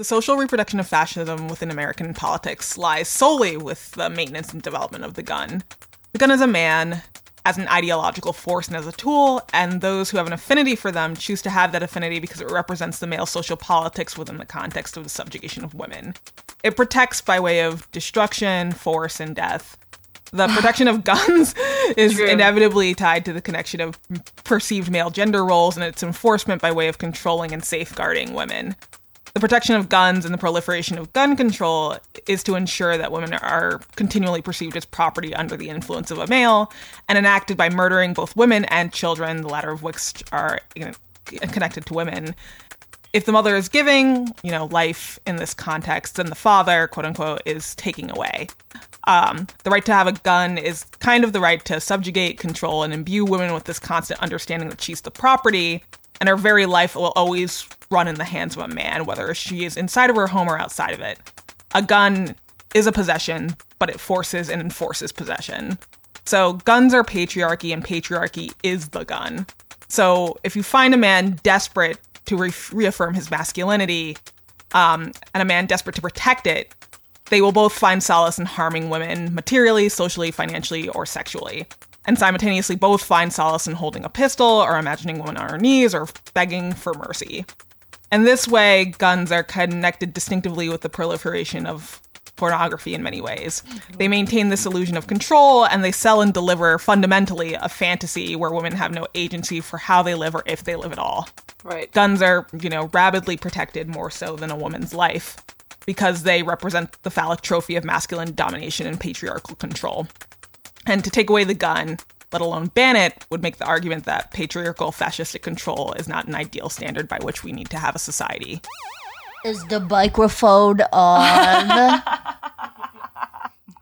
The social reproduction of fascism within American politics lies solely with the maintenance and development of the gun. The gun is a man, as an ideological force and as a tool, and those who have an affinity for them choose to have that affinity because it represents the male social politics within the context of the subjugation of women. It protects by way of destruction, force, and death. The protection of guns is True. inevitably tied to the connection of perceived male gender roles and its enforcement by way of controlling and safeguarding women. The protection of guns and the proliferation of gun control is to ensure that women are continually perceived as property under the influence of a male and enacted by murdering both women and children, the latter of which are you know, connected to women. If the mother is giving, you know, life in this context, then the father, quote unquote, is taking away. Um, the right to have a gun is kind of the right to subjugate, control, and imbue women with this constant understanding that she's the property, and her very life will always run in the hands of a man, whether she is inside of her home or outside of it. A gun is a possession, but it forces and enforces possession. So guns are patriarchy, and patriarchy is the gun. So if you find a man desperate to re- reaffirm his masculinity, um, and a man desperate to protect it, they will both find solace in harming women materially, socially, financially, or sexually. And simultaneously, both find solace in holding a pistol or imagining women on her knees or begging for mercy. And this way, guns are connected distinctively with the proliferation of pornography in many ways. They maintain this illusion of control and they sell and deliver fundamentally a fantasy where women have no agency for how they live or if they live at all. Right. Guns are, you know, rabidly protected more so than a woman's life because they represent the phallic trophy of masculine domination and patriarchal control. And to take away the gun, let alone ban it, would make the argument that patriarchal fascistic control is not an ideal standard by which we need to have a society. Is the microphone on?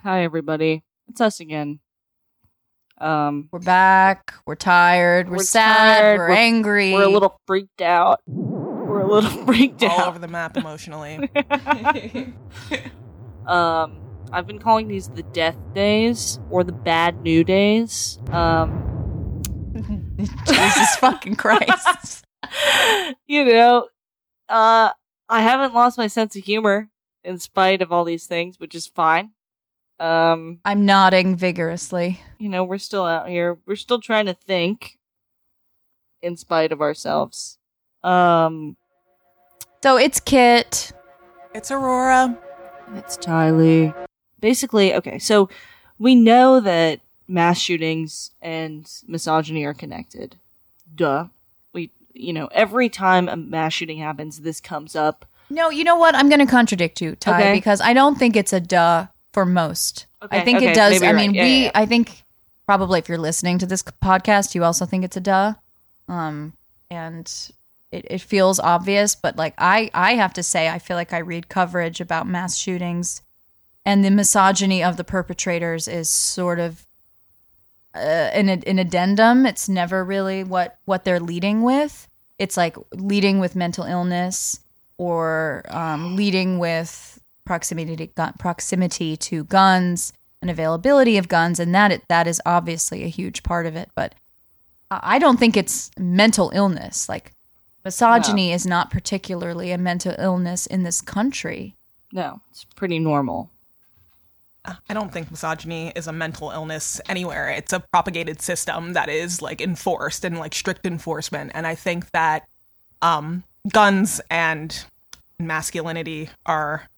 Hi, everybody. It's us again. Um, we're back. We're tired. We're, We're sad. tired, We're, we're- angry. we're a little freaked out. We're a little freaked All out. All over the map emotionally. Um, I've been calling these the death days or the bad new days. Um, Jesus fucking Christ. you know, uh, I haven't lost my sense of humor in spite of all these things, which is fine. Um, I'm nodding vigorously. you know, we're still out here. We're still trying to think in spite of ourselves. Um, So it's Kit. it's Aurora. It's Tylee. Basically, okay, so we know that mass shootings and misogyny are connected. Duh. We, you know, every time a mass shooting happens, this comes up. No, you know what? I'm going to contradict you, Tai, Okay. because I don't think it's a duh for most. Okay, I think okay, it does. I mean, right. Yeah, we. yeah, I think probably if you're listening to this podcast, you also think it's a duh. Um, and it, it feels obvious, but like I, I have to say, I feel like I read coverage about mass shootings, and the misogyny of the perpetrators is sort of uh, an an addendum. It's never really what what they're leading with. It's like leading with mental illness or um, leading with proximity to gun, proximity to guns and availability of guns, and that that is obviously a huge part of it. But I I don't think it's mental illness. Like misogyny is not particularly a mental illness in this country. No, it's pretty normal. I don't think misogyny is a mental illness anywhere. It's a propagated system that is like enforced and like strict enforcement. And I think that um, guns and masculinity are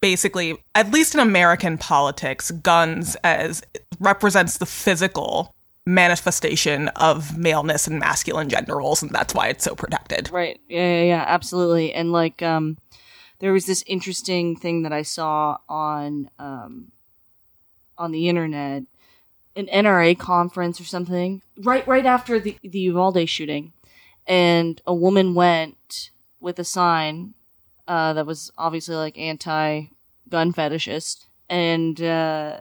basically, at least in American politics, guns as represents the physical manifestation of maleness and masculine gender roles, and that's why it's so protected. Right. Yeah, yeah, yeah, absolutely. And like um there was this interesting thing that I saw on um on the internet, an NRA conference or something, right right after the the Uvalde shooting. And a woman went with a sign uh that was obviously like anti gun fetishist and uh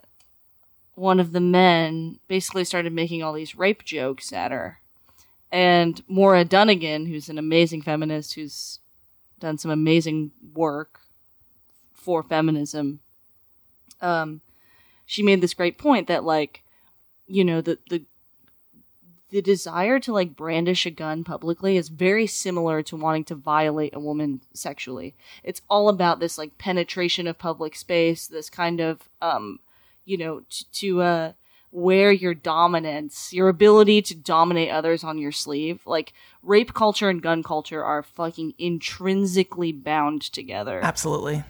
one of the men basically started making all these rape jokes at her and Moira Donegan, who's an amazing feminist who's done some amazing work for feminism, um, she made this great point that like, you know, the the the desire to like brandish a gun publicly is very similar to wanting to violate a woman sexually. It's all about this like penetration of public space, this kind of um, you know, t- to uh wear your dominance, your ability to dominate others on your sleeve. Like rape culture and gun culture are fucking intrinsically bound together. Absolutely.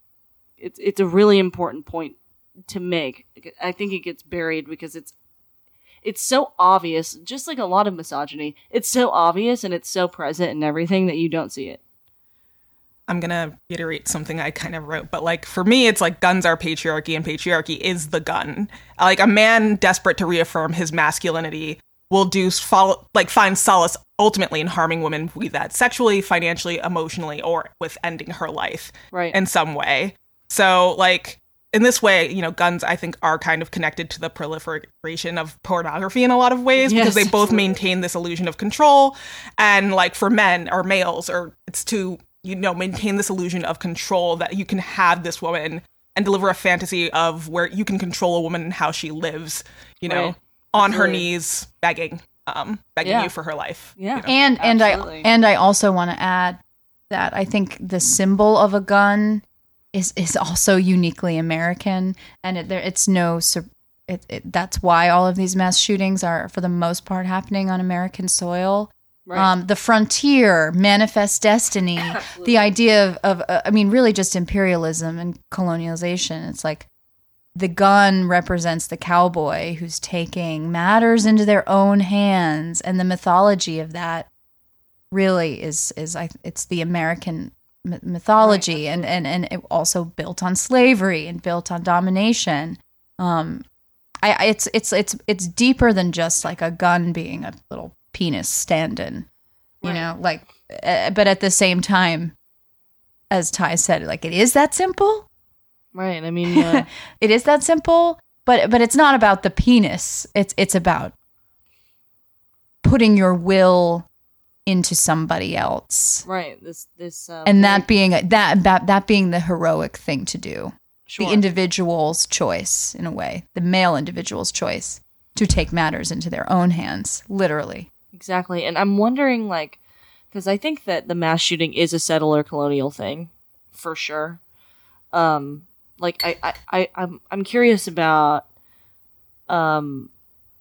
It's it's a really important point to make. I think it gets buried because it's it's so obvious, just like a lot of misogyny. It's so obvious and it's so present in everything that you don't see it. I'm gonna reiterate something I kind of wrote, but like for me, it's like guns are patriarchy, and patriarchy is the gun. Like a man desperate to reaffirm his masculinity will do follow, like find solace ultimately in harming women, be that sexually, financially, emotionally, or with ending her life Right. in some way. So like in this way, you know, guns I think are kind of connected to the proliferation of pornography in a lot of ways because they both absolutely. maintain this illusion of control and like for men or males or it's to you know maintain this illusion of control that you can have this woman and deliver a fantasy of where you can control a woman and how she lives, you know, Right. on her knees begging um begging Yeah. you for her life. Yeah. you know? and and I and I also want to add that I think the symbol of a gun is is also uniquely American, and it, there it's no. It, it, that's why all of these mass shootings are, for the most part, happening on American soil. Right. Um, the frontier, manifest destiny, the idea of, of uh, I mean, really just imperialism and colonialization. It's like the gun represents the cowboy who's taking matters into their own hands, and the mythology of that really is is I it's the American mythology, and and and it also built on slavery and built on domination. Um, I I- it's it's it's it's deeper than just like a gun being a little penis stand-in, you Right. know, like. Uh, but at the same time, as Tai said, like it is that simple. right. I mean, uh, It is that simple, but but it's not about the penis. It's it's about putting your will into somebody else. right. This this uh, And that being that, that that being the heroic thing to do. sure. The individual's choice in a way, the male individual's choice to take matters into their own hands, literally. Exactly. And I'm wondering, like, because I think that the mass shooting is a settler colonial thing, for sure. Um, like, I, I, I I'm, I'm curious about, um,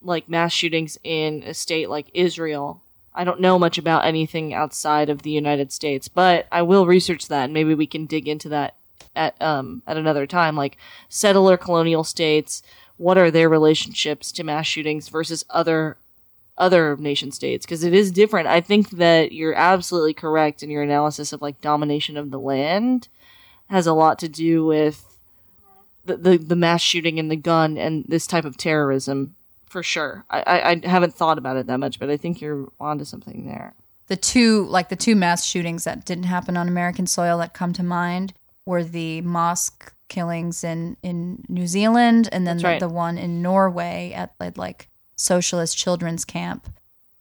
like mass shootings in a state like Israel. I don't know much about anything outside of the United States, but I will research that, and maybe we can dig into that at um at another time. Like settler colonial states, what are their relationships to mass shootings versus other other nation states because it is different. I think that you're absolutely correct in your analysis of like domination of the land has a lot to do with the the, the mass shooting and the gun and this type of terrorism for sure. I, I I haven't thought about it that much, but I think you're onto something there. the two like the two mass shootings that didn't happen on American soil that come to mind were the mosque killings in in New Zealand and then the, right. the one in Norway at, at like socialist children's camp.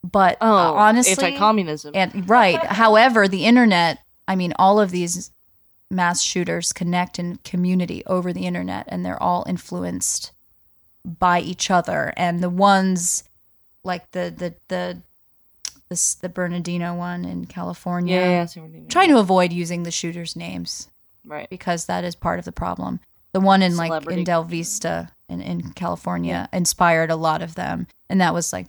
But Oh, uh, honestly, anti-communism. and right. However, the internet, I mean, all of these mass shooters connect in community over the internet, and they're all influenced by each other. And the ones like the the the this the Bernardino one in California. yeah, yeah, I see what you mean. Trying to avoid using the shooters' names right. because that is part of the problem. The one in like in Isla Vista in, in California inspired a lot of them. And that was like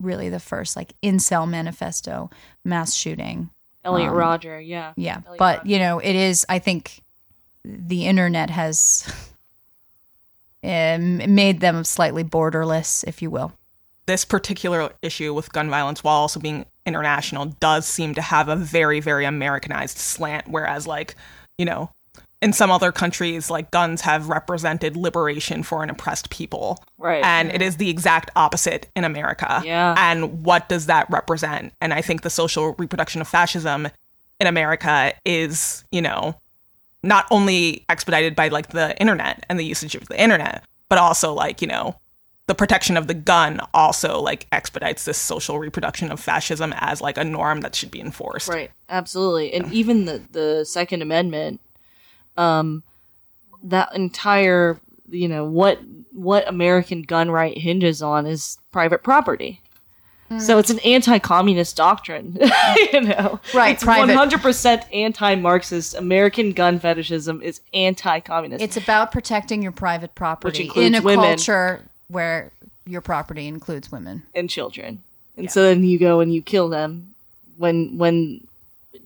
really the first like incel manifesto mass shooting. Elliot um, Rodger, yeah. Yeah. Elliot but Rodger. you know, it is I think the internet has Um, made them slightly borderless, if you will. this particular issue with gun violence, while also being international, does seem to have a very, very Americanized slant. Whereas, like, you know, in some other countries, like guns have represented liberation for an oppressed people. Right. And it is the exact opposite in America. Yeah. And what does that represent? And I think the social reproduction of fascism in America is, you know, not only expedited by like the internet and the usage of the internet, but also like, you know, the protection of the gun also like expedites this social reproduction of fascism as like a norm that should be enforced. Right, absolutely, and even the the Second Amendment, um, that entire you know what what American gun right hinges on is private property. So it's an anti-communist doctrine, you know. Right, It's 100% anti-Marxist. American gun fetishism is anti-communist. It's about protecting your private property in a women. culture where your property includes women. and children. And so then you go and you kill them when when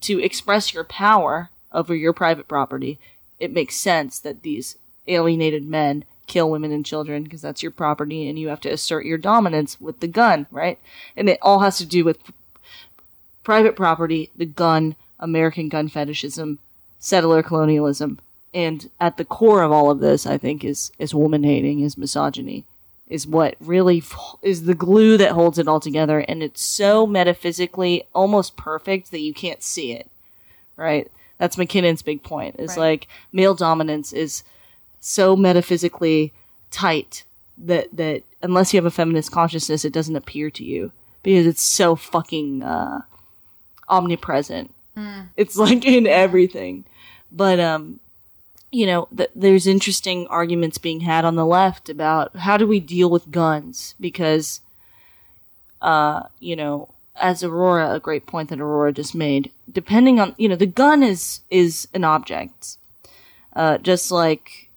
to express your power over your private property. It makes sense that these alienated men kill women and children because that's your property and you have to assert your dominance with the gun, right? And it all has to do with private property, the gun, American gun fetishism, settler colonialism. And at the core of all of this, I think, is is woman hating, is misogyny is what really f- is the glue that holds it all together and it's so metaphysically almost perfect that you can't see it right that's MacKinnon's big point is Right. like male dominance is so metaphysically tight that that unless you have a feminist consciousness it doesn't appear to you because it's so fucking uh omnipresent. It's like in everything. But um you know, th- there's interesting arguments being had on the left about how do we deal with guns? Because, uh, you know, as Aurora, a great point that Aurora just made, depending on, you know, the gun is, is an object, uh, just like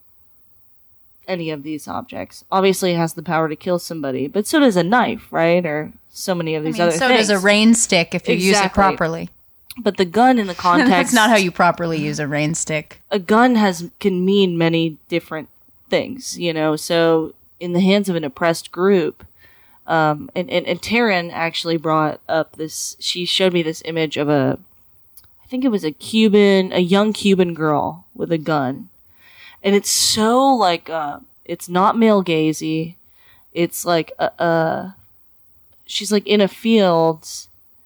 any of these objects. Obviously it has the power to kill somebody, but so does a knife, right? Or so many of I these mean, other so things. does a rain stick if you use it properly. but the gun in the context That's not how you properly use a rain stick. a gun has can mean many different things, you know. So in the hands of an oppressed group, um, and and, and Taryn actually brought up this. She showed me this image of a, I think it was a Cuban, a young Cuban girl with a gun, and it's so like uh, it's not male gazy. It's like a, a she's like in a field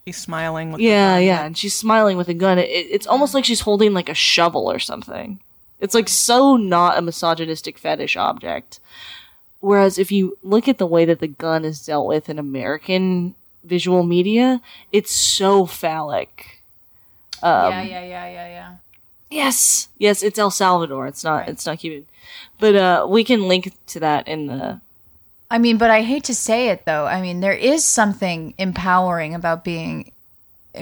He's smiling. With yeah, the gun. yeah, and she's smiling with a gun. It, it's almost like she's holding like a shovel or something. It's like so not a misogynistic fetish object. Whereas if you look at the way that the gun is dealt with in American visual media, it's so phallic. Um, yeah, yeah, yeah, yeah, yeah. Yes, yes, it's El Salvador. It's not. It's not Cuban. But uh, we can link to that in the. I mean, but I hate to say it though. I mean, there is something empowering about being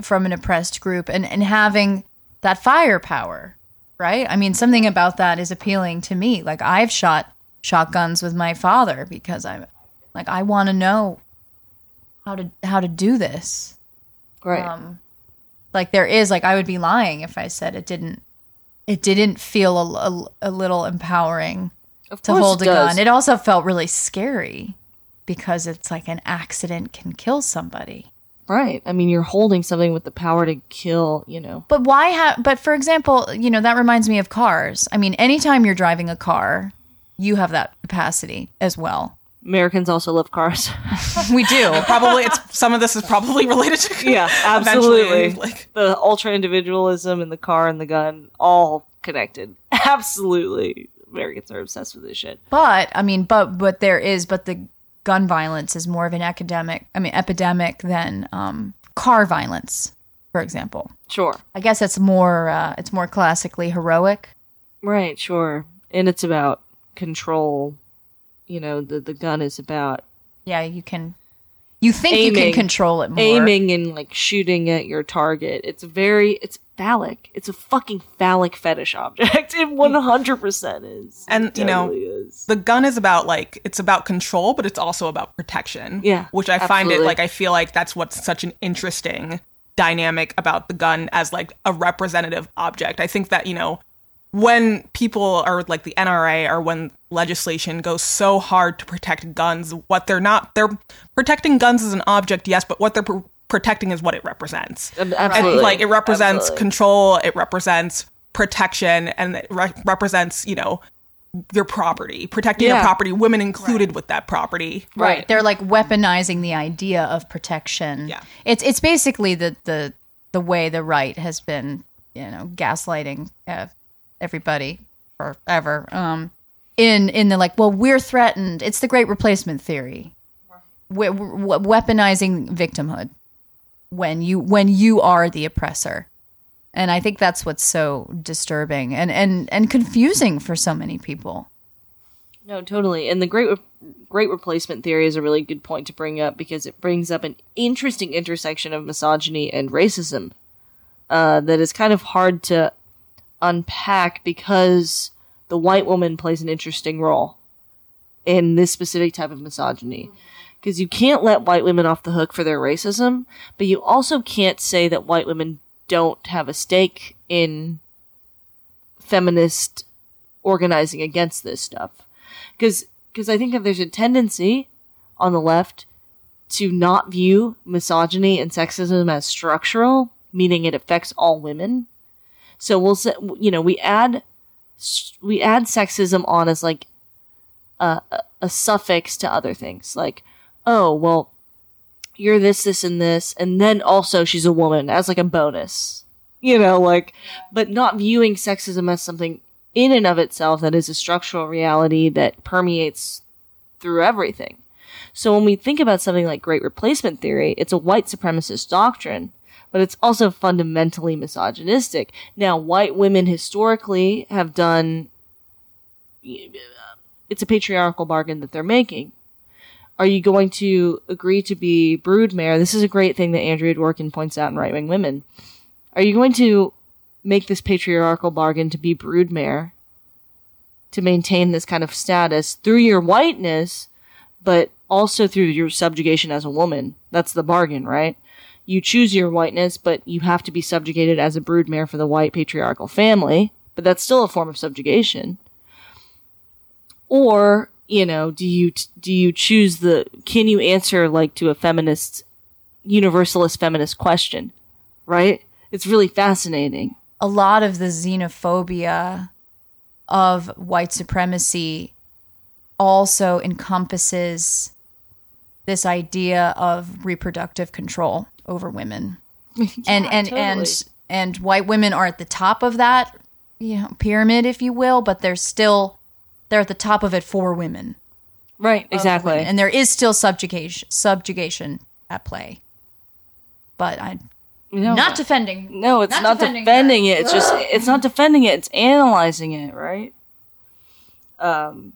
from an oppressed group and, and having that firepower, right? I mean, something about that is appealing to me. Like I've shot shotguns with my father because I'm like I want to know how to how to do this. Right. Um, like there is like I would be lying if I said it didn't it didn't feel a, a, a little empowering of to hold a does. gun. It also felt really scary because it's like an accident can kill somebody. right. I mean, you're holding something with the power to kill. You know. But why have but for example, you know, that reminds me of cars. I mean, anytime you're driving a car, you have that capacity as well. Americans also love cars. We do. Probably it's some of this is probably related to yeah, absolutely. Like the ultra individualism and the car and the gun all connected. Absolutely. Americans are obsessed with this shit. But I mean, but but there is but the gun violence is more of an academic, I mean, epidemic than um, car violence, for example. Sure. I guess it's more uh, it's more classically heroic. Right, sure. And it's about control. You know, the the gun is about Yeah, you can. You think you can control it more. aiming and like shooting at your target. It's very it's phallic. It's a fucking phallic fetish object. It one hundred percent is. And, It you know, is. the gun is about like it's about control, but it's also about protection. Yeah, which I find it like I feel like that's what's such an interesting dynamic about the gun as like a representative object. I think that you know when people are like the NRA or when legislation goes so hard to protect guns, what they're not they're protecting guns as an object, yes, but what they're pr- protecting is what it represents. Ab- And, Absolutely. like it represents Absolutely. control, it represents protection, and it re- represents you know your property, protecting your property, women included with that property. right. They're like weaponizing the idea of protection. Yeah. It's it's basically the the the way the right has been, you know, gaslighting uh, everybody forever. Um, in in the like, well, we're threatened. It's the great replacement theory. We- we- weaponizing victimhood when you when you are the oppressor. And I think that's what's so disturbing and, and, and confusing for so many people. No, totally. And the great Re- great replacement theory is a really good point to bring up because it brings up an interesting intersection of misogyny and racism uh, that is kind of hard to unpack because the white woman plays an interesting role in this specific type of misogyny. Because you can't let white women off the hook for their racism, but you also can't say that white women don't have a stake in feminist organizing against this stuff. Because because I think that there's a tendency on the left to not view misogyny and sexism as structural, meaning it affects all women. So we'll say, you know, we add we add sexism on as like a, a suffix to other things, like oh well, you're this, this, and this, and then also she's a woman as like a bonus, you know, like, but not viewing sexism as something in and of itself that is a structural reality that permeates through everything. So when we think about something like great replacement theory, it's a white supremacist doctrine, but it's also fundamentally misogynistic. Now, white women historically have done, it's a patriarchal bargain that they're making. Are you going to agree to be broodmare? This is a great thing that Andrea Dworkin points out in Right Wing Women. Are you going to make this patriarchal bargain to be broodmare to maintain this kind of status through your whiteness, but also through your subjugation as a woman? That's the bargain, right? You choose your whiteness, but you have to be subjugated as a broodmare for the white patriarchal family, but that's still a form of subjugation. Or, you know, do you do you choose the can you answer like to a feminist universalist feminist question, right? It's really fascinating. A lot of the xenophobia of white supremacy also encompasses this idea of reproductive control over women. and and totally. and and white women are at the top of that you know pyramid if you will, but they're still they're at the top of it for women. Right, exactly. And there is still subjugation subjugation at play. But I No, not defending No, it's not, defending, it. It's just it's not defending it. It's analyzing it, right? Um,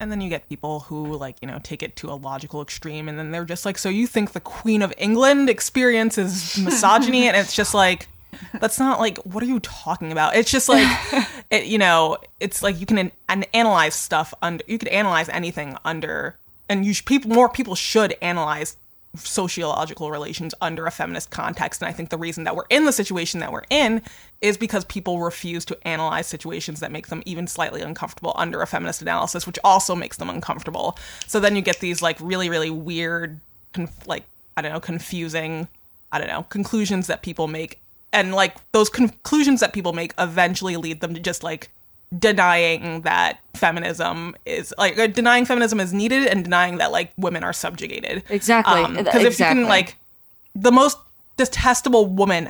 And then you get people who like, you know, take it to a logical extreme and then they're just like, so you think the Queen of England experiences misogyny and it's just like that's not like what are you talking about? It's just like it, you know, it's like you can an, an analyze stuff under you could analyze anything under and you sh- people more people should analyze sociological relations under a feminist context. And i think the reason that we're in the situation that we're in is because people refuse to analyze situations that make them even slightly uncomfortable under a feminist analysis which also makes them uncomfortable. So then you get these like really really weird conf- like i don't know confusing i don't know conclusions that people make. And like those conclusions that people make eventually lead them to just like denying that feminism is like uh, denying feminism is needed and denying that like women are subjugated. Exactly. because if you can like the most detestable woman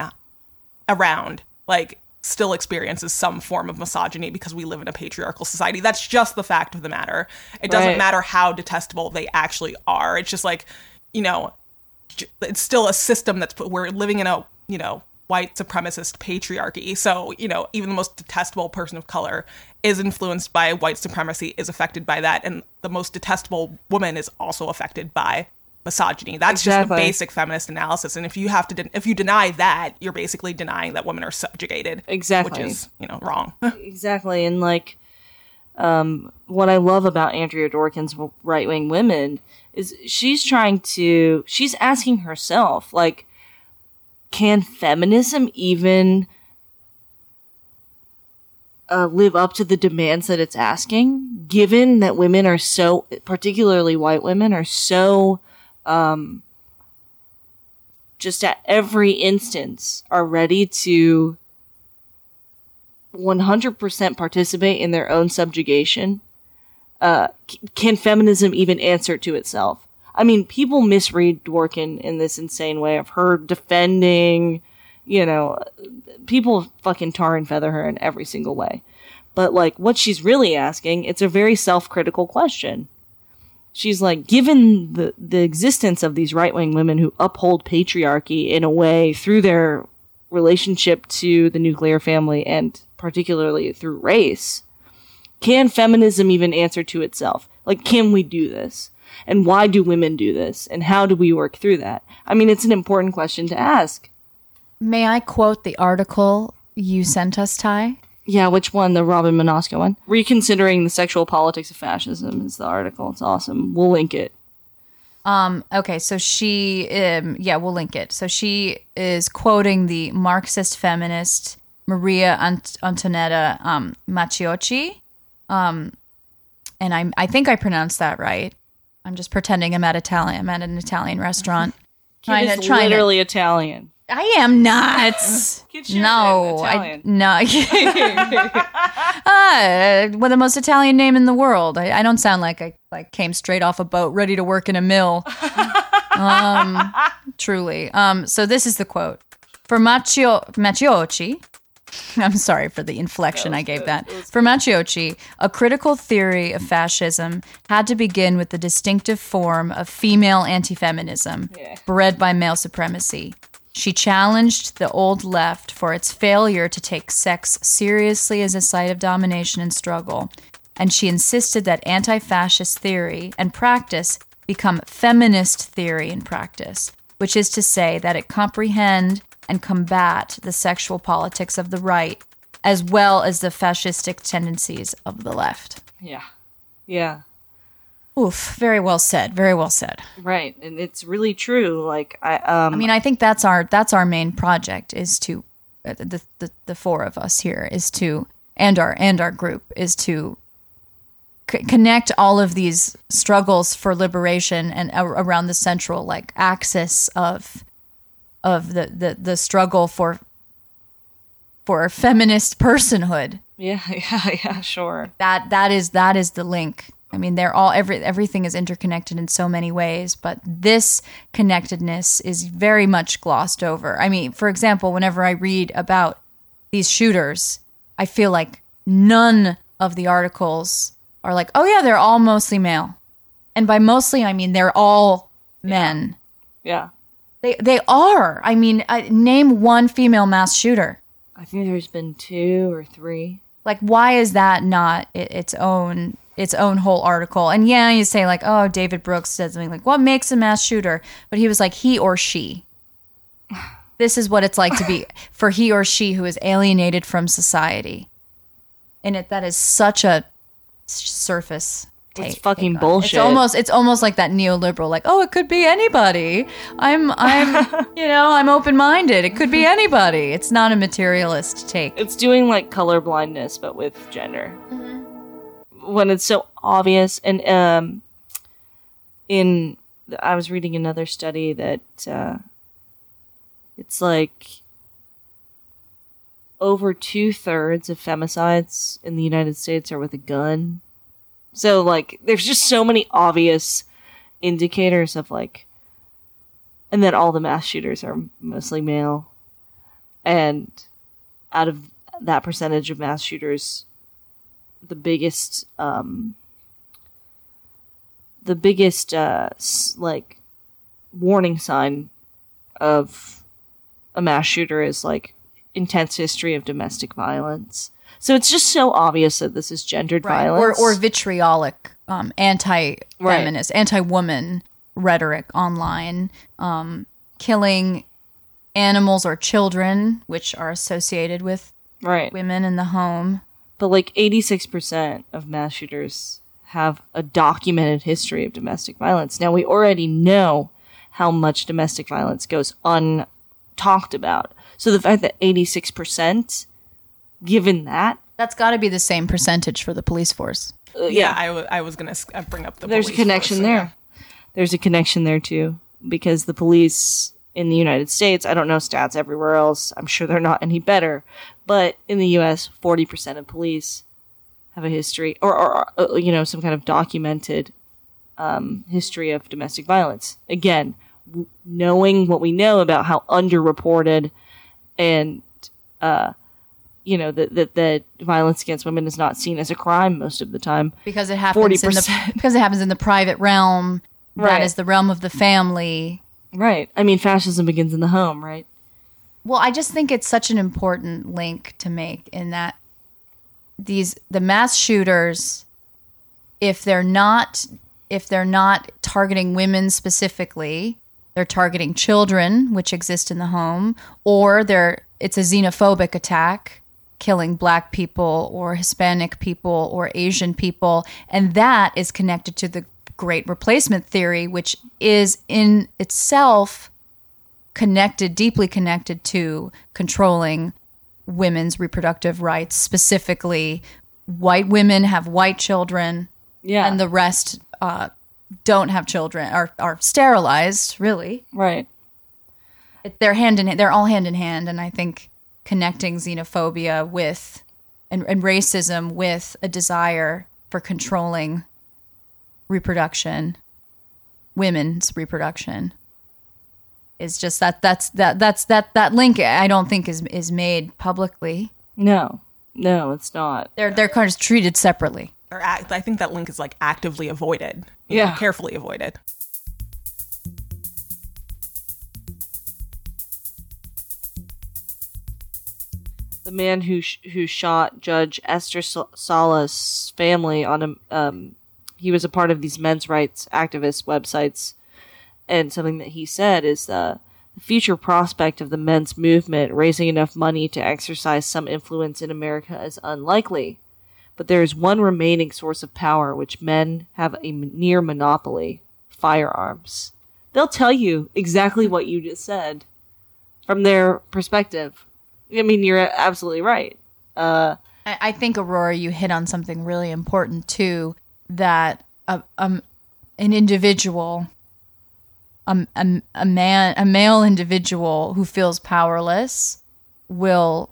around like still experiences some form of misogyny because we live in a patriarchal society. That's just the fact of the matter. It doesn't Right. matter how detestable they actually are. It's just like you know it's still a system that's we're living in a you know white supremacist patriarchy so you know even the most detestable person of color is influenced by white supremacy is affected by that and the most detestable woman is also affected by misogyny that's just Exactly. the basic feminist analysis and if you have to de- if you deny that you're basically denying that women are subjugated Exactly. which is you know wrong exactly. And like, um, what I love about Andrea Dworkin's right wing women is she's trying to, she's asking herself, like, can feminism even uh, live up to the demands that it's asking, given that women are so, particularly white women, are so, um, just at every instance are ready to 100% participate in their own subjugation? Uh, can feminism even answer to itself? I mean, people misread Dworkin in this insane way of her defending, you know, people fucking tar and feather her in every single way. But like, what she's really asking, it's a very self-critical question. She's like, given the, the existence of these right-wing women who uphold patriarchy in a way through their relationship to the nuclear family and particularly through race, Can feminism even answer to itself? Like, can we do this? And why do women do this? And how do we work through that? I mean, it's an important question to ask. May I quote the article you sent us, Tai? Yeah, which one? The Robyn Marasco one? Reconsidering the Sexual Politics of Fascism is the article. It's awesome. We'll link it. Um, okay, so she, um, yeah, we'll link it. So she is quoting the Marxist feminist Maria Ant- Antonietta um, Macciocchi. Um, and I, I think I pronounced that right. I'm just pretending I'm at Italian. I'm at an Italian restaurant. Trying to, is to- literally Italian. I am not. No, I, no. ah, well, the most Italian name in the world. I, I don't sound like I like came straight off a boat, ready to work in a mill. um, truly. Um, so this is the quote for Macchio Macciocchi. I'm sorry for the inflection I gave that. For Macciocchi, a critical theory of fascism had to begin with the distinctive form of female anti-feminism, bred by male supremacy. She challenged the old left for its failure to take sex seriously as a site of domination and struggle, and she insisted that anti fascist theory and practice become feminist theory and practice, which is to say that it comprehend and combat the sexual politics of the right as well as the fascistic tendencies of the left. Yeah. Yeah. Oof, very well said. Very well said. Right. And it's really true. Like, I, um, I mean, I think that's our that's our main project is to uh, the, the the four of us here is to and our and our group is to c- connect all of these struggles for liberation and around the central like axis of of the the the struggle for for feminist personhood. Yeah, yeah, yeah, sure. that that is that is the link. I mean they're all every everything is interconnected in so many ways but this connectedness is very much glossed over. I mean for example whenever i read about these shooters i feel like none of the articles are like oh yeah they're all mostly male. And by mostly i mean they're all men. Yeah. They they are. I mean I, name one female mass shooter. I think there's been two or three. like why is that not i- its own its own whole article? And yeah you say like oh david brooks said something like what makes a mass shooter? But he was like he or she. This is what it's like to be for he or she who is alienated from society. And it that is such a s- surface It's fucking take bullshit. it's almost it's almost like that neoliberal like oh it could be anybody i'm i'm you know i'm open-minded it could be anybody it's not a materialist take It's doing like color blindness, but with gender. When it's so obvious, and um, in I was reading another study that uh, it's like over two thirds of femicides in the United States are with a gun. So like, there's just so many obvious indicators of like, and then all the mass shooters are mostly male, and out of that percentage of mass shooters, the biggest, um, the biggest, uh, like, warning sign of a mass shooter is like intense history of domestic violence. So it's just so obvious that this is gendered right. violence. or or vitriolic um, anti-feminist, anti-woman rhetoric online, um, killing animals or children, which are associated with right. women in the home. But like 86% of mass shooters have a documented history of domestic violence. Now we already know how much domestic violence goes untalked about. So the fact that 86%, given that, That's got to be the same percentage for the police force. uh, Yeah, I wa- I was gonna s- uh, bring up the. there's a connection force, so there. There's a connection there too, because the police in the United States, I don't know stats everywhere else. I'm sure they're not any better, but in the U.S., 40% of police have a history, or, or, uh, you know, some kind of documented um, history of domestic violence. Again, w- knowing what we know about how underreported and uh, you know that that that violence against women is not seen as a crime most of the time. because it happens in the 40%. because it happens in the private realm. That Right. is the realm of the family. Right. I mean, fascism begins in the home, right? Well, I just think it's such an important link to make in that these the mass shooters if they're not if they're not targeting women specifically they're targeting children which exist in the home or they're it's a xenophobic attack killing black people or hispanic people or asian people and that is connected to the great replacement theory which is in itself connected deeply connected to controlling women's reproductive rights specifically white women have white children Yeah. and the rest uh, don't have children are are sterilized. Really, right. It- they're hand in hand. They're all hand in hand, and I think connecting xenophobia with and, and racism with a desire for controlling reproduction, women's reproduction, is just that. That's that. That's that. That link. I don't think is is made publicly. No. No, it's not. They're they're kind of treated separately. Or act, I think that link is like actively avoided. you know, Yeah. carefully avoided. The man who sh- who shot Judge Esther Sa- Salas' family on a um, he was a part of these men's rights activist websites, and something that he said is uh, the future prospect of the men's movement raising enough money to exercise some influence in America is unlikely. But there is one remaining source of power which men have a near monopoly firearms. They'll tell you exactly what you just said from their perspective. I mean, you're absolutely right. Uh, I, I think Aurora, you hit on something really important too. That a, an individual, a, a, a man, a male individual who feels powerless, will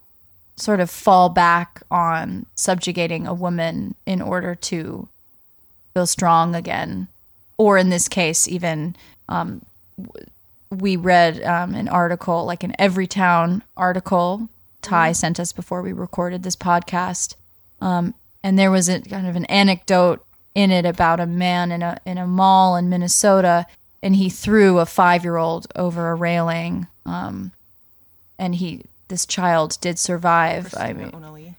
sort of fall back on subjugating a woman in order to feel strong again, or in this case, even um, we read um, an article, like an Everytown article, Tai sent us before we recorded this podcast, um, and there was a kind of an anecdote in it about a man in a in a mall in Minnesota, and he threw a five year old over a railing, um, and he this child did survive. I mean, Only.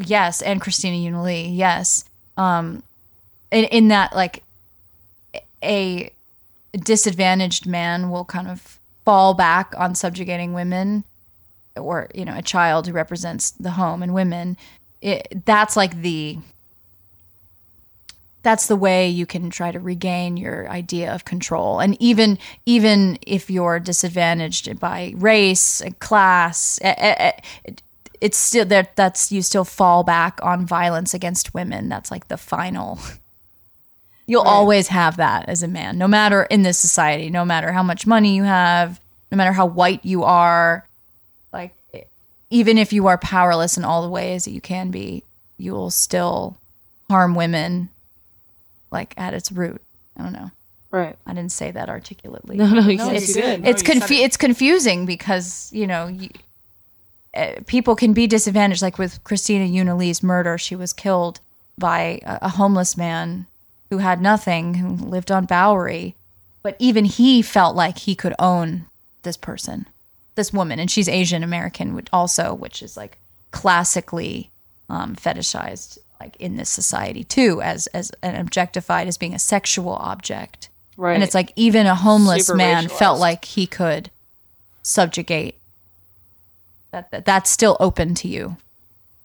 yes, and Christina Yuna Lee, yes. Um, in, in that, like, a disadvantaged man will kind of fall back on subjugating women, or you know, a child who represents the home and women. It, that's like the that's the way you can try to regain your idea of control and even even if you're disadvantaged by race and class it's still that that's you still fall back on violence against women that's like the final you'll always have that as a man no matter in this society no matter how much money you have no matter how white you are. Like even if you are powerless in all the ways that you can be you will still harm women like at its root. I don't know. Right. i didn't say that articulately. No, no, you No, said you did. it's said confu- it. it's confusing because you know you, uh, people can be disadvantaged. Like with christina Yuna Lee's murder she was killed by a, a homeless man who had nothing who lived on bowery but even he felt like he could own this person this woman and she's asian american which also which is like classically um, fetishized like in this society too as as and objectified as being a sexual object Right. and it's like even a homeless Super man felt like he could subjugate. That, that that's still open to you.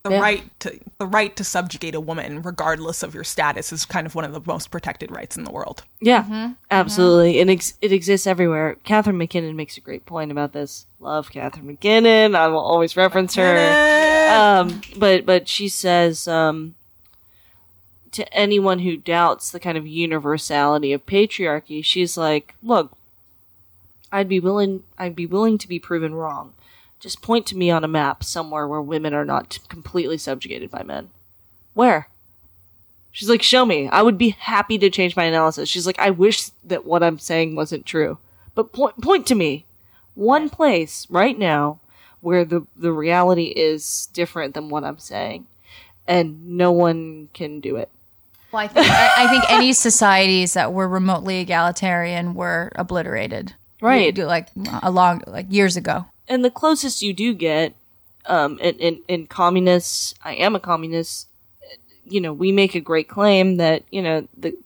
The Yeah. right to the right to subjugate a woman, regardless of your status, is kind of one of the most protected rights in the world. Yeah, absolutely. And ex- it exists everywhere. Catharine MacKinnon makes a great point about this. Love Catharine MacKinnon. I will always reference her. Um, but but she says um, to anyone who doubts the kind of universality of patriarchy, she's like, "Look, I'd be willing. I'd be willing to be proven wrong. Just point to me on a map somewhere where women are not completely subjugated by men. Where?" She's like, show me. I would be happy to change my analysis. She's like, I wish that what I'm saying wasn't true. But point, point to me. One place right now where the, the reality is different than what I'm saying. And no one can do it. Well, I think I, I think any societies that were remotely egalitarian were obliterated. Right. Like a long like years ago. And the closest you do get, Um, and, and, and communists, I am a communist. You know, we make a great claim that, you know, the,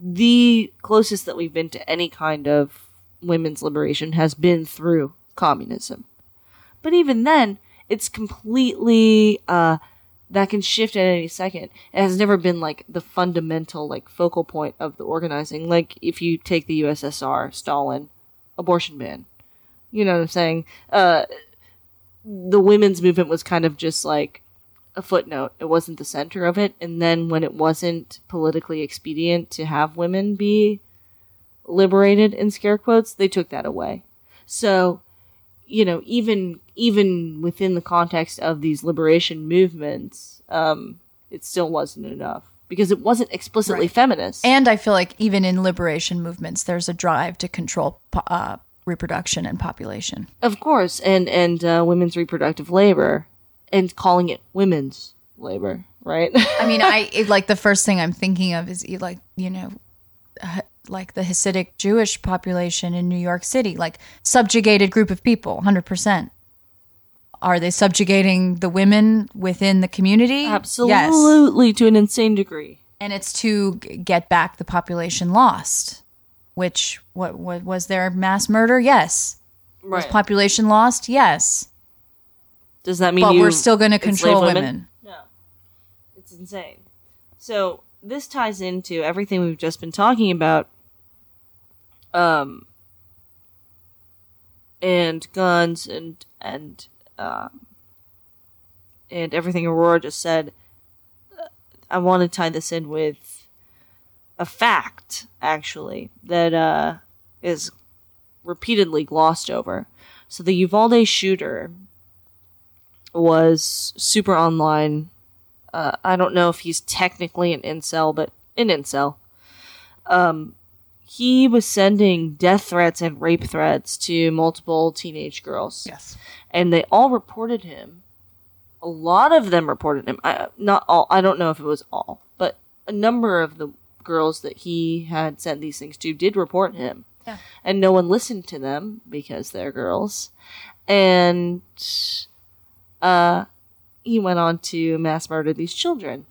the closest that we've been to any kind of women's liberation has been through communism. But even then, it's completely, uh, that can shift at any second. It has never been like the fundamental, like focal point of the organizing. Like if you take the USSR, Stalin, abortion ban. You know what I'm saying? Uh, the women's movement was kind of just like a footnote. It wasn't the center of it. And then when it wasn't politically expedient to have women be liberated in scare quotes, they took that away. So, you know, even even within the context of these liberation movements, um, it still wasn't enough because it wasn't explicitly Right. feminist. And I feel like even in liberation movements, there's a drive to control uh, reproduction and population. Of course, and and uh, women's reproductive labor, and calling it women's labor, right? I mean, I it, like the first thing I'm thinking of is like you know, uh, like the Hasidic Jewish population in New York City, like subjugated group of people, hundred percent. Are they subjugating the women within the community? Yes. Absolutely, to an insane degree. and it's to g- get back the population lost. Which what, what was there mass murder? Yes. Was Right. population lost? Yes. Does that mean But you we're still going to enslave control women. No, it's insane. So this ties into everything we've just been talking about, um, and guns and and um, and everything Aurora just said. I want to tie this in with a fact, actually, that uh, is repeatedly glossed over. So the Uvalde shooter was super online. Uh, I don't know if he's technically an incel, but an incel. Um, he was sending death threats and rape threats to multiple teenage girls. Yes. And they all reported him. A lot of them reported him. I, not all. I don't know if it was all, but a number of the girls that he had sent these things to did report him. Yeah. And no one listened to them because they're girls. And uh, he went on to mass murder these children.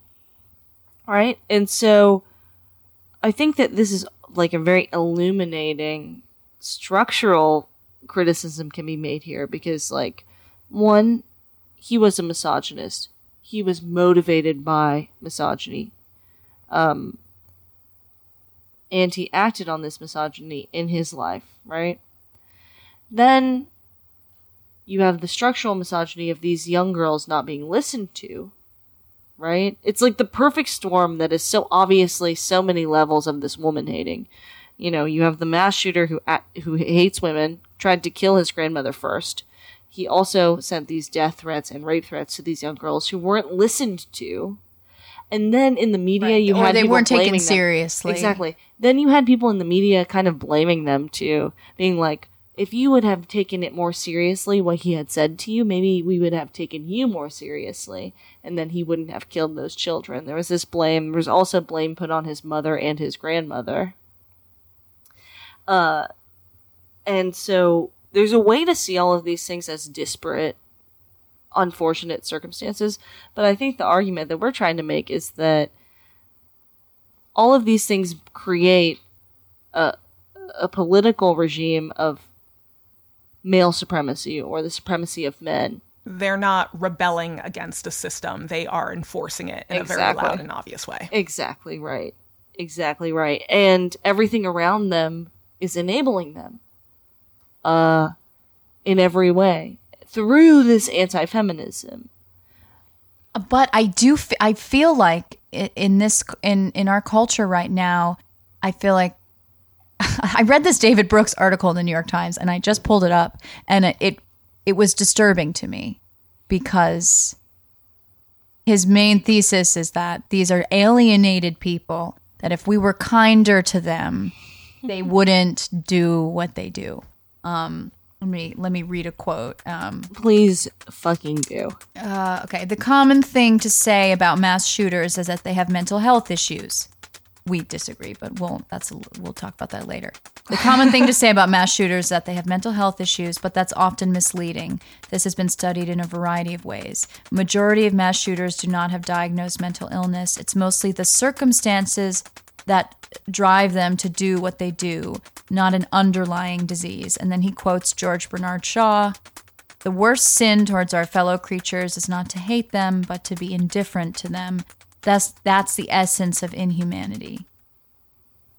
Right? And so I think that this is like a very illuminating structural criticism can be made here because like one he was a misogynist. He was motivated by misogyny. Um and he acted on this misogyny in his life, right? Then you have the structural misogyny of these young girls not being listened to, right? It's like the perfect storm that is so obviously so many levels of this woman hating. You know, you have the mass shooter who who hates women, tried to kill his grandmother first. He also sent these death threats and rape threats to these young girls who weren't listened to. And then in the media, you or had they weren't taken them. seriously. Exactly. Then you had people in the media kind of blaming them too, being like, if you would have taken it more seriously, what he had said to you, maybe we would have taken you more seriously, and then he wouldn't have killed those children. There was this blame. There was also blame put on his mother and his grandmother. Uh, and so there's a way to see all of these things as disparate, unfortunate circumstances. But I think the argument that we're trying to make is that all of these things create a, a political regime of male supremacy or the supremacy of men. They're not rebelling against a system, they are enforcing it in a very loud and obvious way. Exactly right. Exactly right. And everything around them is enabling them. Uh in every way through this anti-feminism. but I do f- I feel like in this in in our culture right now, I feel like I read this David Brooks article in the New York Times and I just pulled it up and it it, it was disturbing to me because his main thesis is that these are alienated people that if we were kinder to them, they wouldn't do what they do. Um let me let me read a quote. Um Please fucking do. Uh, Okay, the common thing to say about mass shooters is that they have mental health issues. we disagree, but we'll that's a, we'll talk about that later. The common thing to say about mass shooters is that they have mental health issues, but that's often misleading. This has been studied in a variety of ways. Majority of mass shooters do not have diagnosed mental illness. It's mostly the circumstances that drive them to do what they do, not an underlying disease. And then he quotes George Bernard Shaw The worst sin towards our fellow creatures is not to hate them, but to be indifferent to them. That's, that's the essence of inhumanity.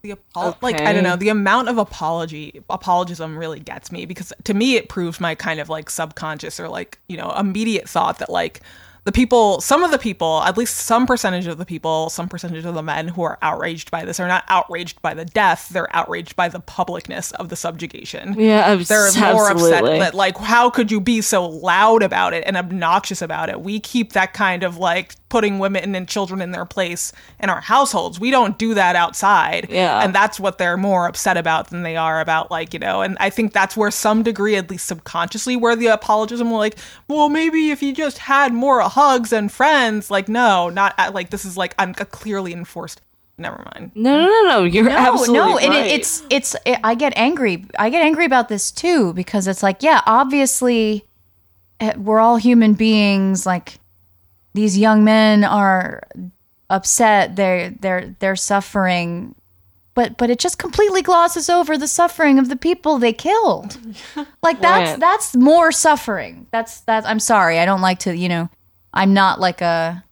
the apol- like I don't know the amount of apology apologism really gets me because to me it proves my kind of like subconscious or like you know immediate thought that like the people some of the people at least some percentage of the people some percentage of the men who are outraged by this are not outraged by the death they're outraged by the publicness of the subjugation. Yeah, abs- they're more upset that like how could you be so loud about it and obnoxious about it? We keep that kind of like putting women and children in their place in our households. We don't do that outside. Yeah. and that's what they're more upset about than they are about like you know and i think that's where some degree at least subconsciously where the apologism like well maybe if you just had more hugs and friends like no not uh, like this is like un- a clearly enforced never mind No, no, no, no. You're no, absolutely no, right. and it, it's it's it, I get angry. I get angry about this too because it's like, yeah, obviously eh, we're all human beings like these young men are upset, they're they're they're suffering but but it just completely glosses over the suffering of the people they killed. Like that's that's more suffering. That's that I'm sorry. I don't like to, you know, I'm not like a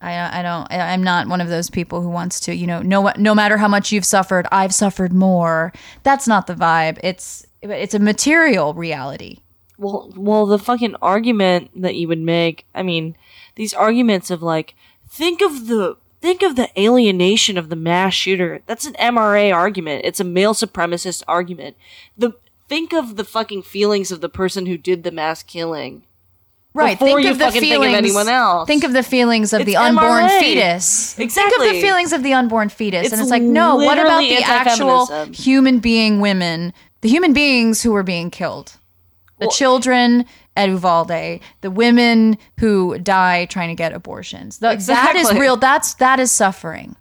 I, I don't I'm not one of those people who wants to you know no no matter how much you've suffered I've suffered more that's not the vibe it's it's a material reality Well, well, the fucking argument that you would make. I mean, these arguments of like, think of the think of the alienation of the mass shooter. That's an MRA argument. It's a male supremacist argument. The think of the fucking feelings of the person who did the mass killing. Right Before think you of the fucking think of feelings anyone else. think of the feelings of It's the unborn MRA. fetus think of the feelings of the unborn fetus It's and it's like no what about the actual human being women the human beings who were being killed the children at Uvalde, the women who die trying to get abortions. The- That is real. That's that is suffering,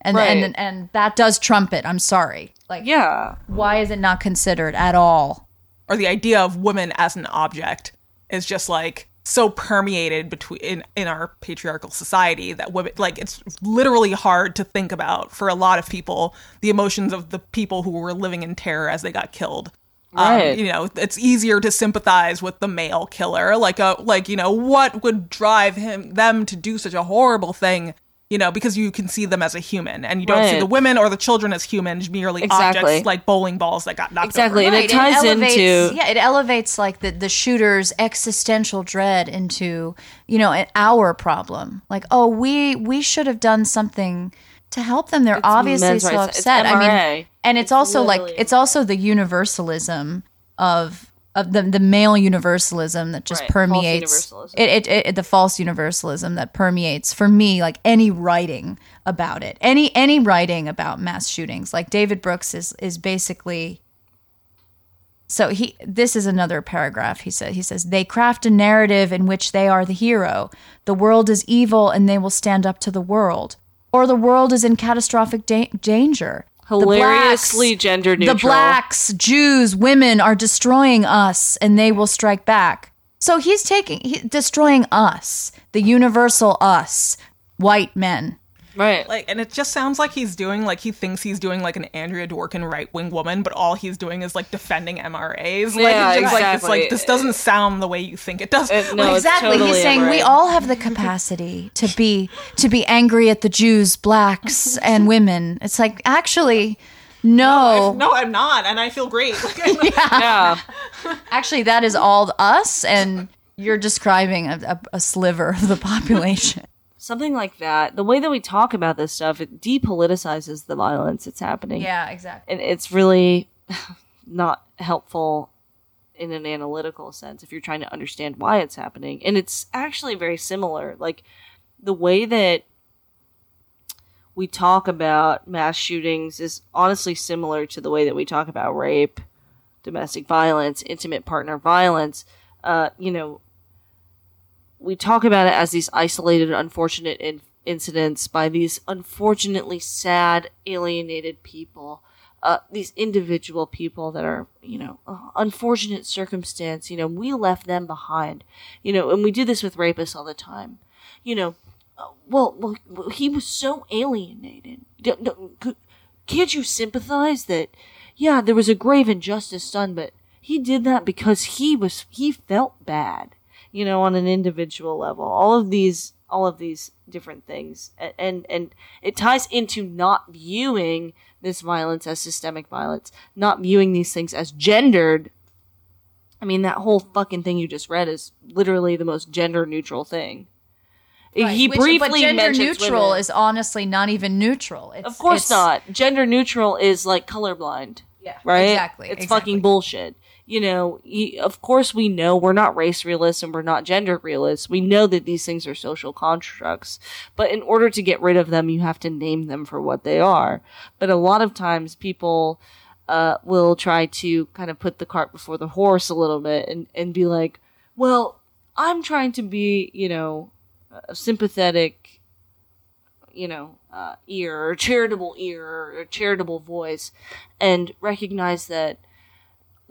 and Right. and and that does trump it. I'm sorry. Like, Yeah. why is it not considered at all? or the idea of women as an object is just like so permeated between in, in our patriarchal society that women like it's literally hard to think about for a lot of people the emotions of the people who were living in terror as they got killed Right. um, you know it's easier to sympathize with the male killer like a like you know what would drive him them to do such a horrible thing you know because you can see them as a human and you don't see the women or the children as humans merely Exactly. objects like bowling balls that got knocked Exactly, over. and it ties elevates, into- yeah, it elevates like the the shooter's existential dread into you know an our problem. Like, oh, we we should have done something to help them. They're obviously so rights. It's upset. I mean, and it's, also like it's also the universalism of of the the male universalism that just Right, permeates universalism. it, it, it the false universalism that permeates for me like any writing about it any any writing about mass shootings. Like David Brooks is is basically so he this is another paragraph he said he says they craft a narrative in which they are the hero. The world is evil and they will stand up to the world. Or the world is in catastrophic da- danger The Hilariously blacks- gender the blacks jews women are destroying us and they will strike back. So he's taking he, destroying us the universal us white men Right. like and it just sounds like he's doing like he thinks he's doing like an Andrea Dworkin right wing woman, but all he's doing is like defending MRAs. Like, Yeah, it's just, like it's exactly. like this doesn't sound the way you think it does. It- no, Like, exactly totally he's saying we all have the capacity to be to be angry at the jews blacks and women it's like actually no no, I'm not, and I feel great. Like, yeah. actually that is all us and you're describing a, a, a sliver of the population Something like that. The way that we talk about this stuff, it depoliticizes the violence that's happening. yeah exactly And it's really not helpful in an analytical sense if you're trying to understand why it's happening. And it's actually very similar. Like the way that we talk about mass shootings is honestly similar to the way that we talk about rape, domestic violence, intimate partner violence. Uh, you know, we talk about it as these isolated, unfortunate in- incidents by these unfortunately sad, alienated people. Uh, these individual people that are, you know, uh, unfortunate circumstance, you know, we left them behind, you know, and we do this with rapists all the time, you know, uh, well, well, he was so alienated. Can't you sympathize that, yeah, there was a grave injustice done, but he did that because he was, he felt bad, you know, on an individual level. All of these, all of these different things. And, and, and it ties into not viewing this violence as systemic violence, not viewing these things as gendered. I mean, that whole fucking thing you just read is literally the most gender neutral thing. He Which- briefly but gender neutral women. is honestly not even neutral. It's, Of course not. Gender neutral is like colorblind. Yeah, Right? exactly, It's exactly. fucking bullshit. You know, of course we know we're not race realists and we're not gender realists. We know that these things are social constructs. But in order to get rid of them, you have to name them for what they are. But a lot of times people uh, will try to kind of put the cart before the horse a little bit and, and be like, well, I'm trying to be, you know, a sympathetic you know, uh, ear or charitable ear or charitable voice and recognize that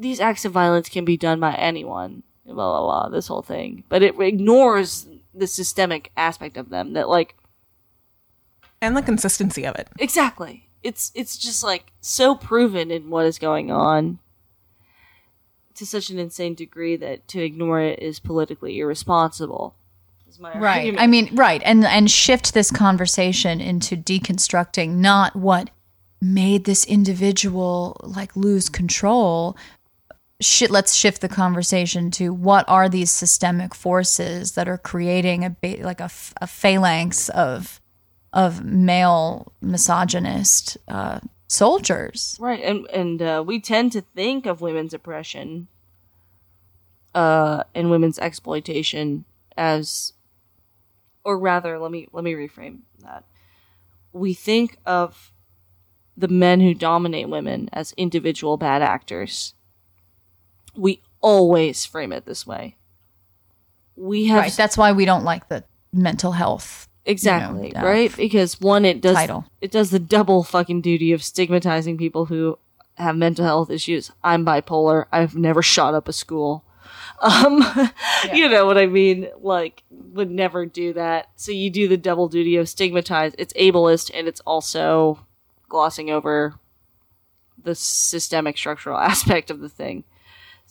these acts of violence can be done by anyone. Blah, blah, blah, this whole thing. But it ignores the systemic aspect of them that, like, and the consistency of it. exactly. It's, it's just like so proven in what is going on to such an insane degree that to ignore it is politically irresponsible. Is my Right. argument. I mean, right. And and shift this conversation into deconstructing not what made this individual like lose control. Shit, let's shift the conversation to what are these systemic forces that are creating a ba- like a, f- a phalanx of of male misogynist uh, soldiers. Right, and and uh, we tend to think of women's oppression, uh, and women's exploitation as, or rather, let me let me reframe that. We think of the men who dominate women as individual bad actors. We always frame it this way. We have Right. That's why we don't like the mental health Exactly, you know, uh, right? Because one, it does title. it does the double fucking duty of stigmatizing people who have mental health issues. I'm bipolar. I've never shot up a school. Um, you know what I mean? Like, would never do that. So you do the double duty of stigmatize. It's ableist and it's also glossing over the systemic structural aspect of the thing.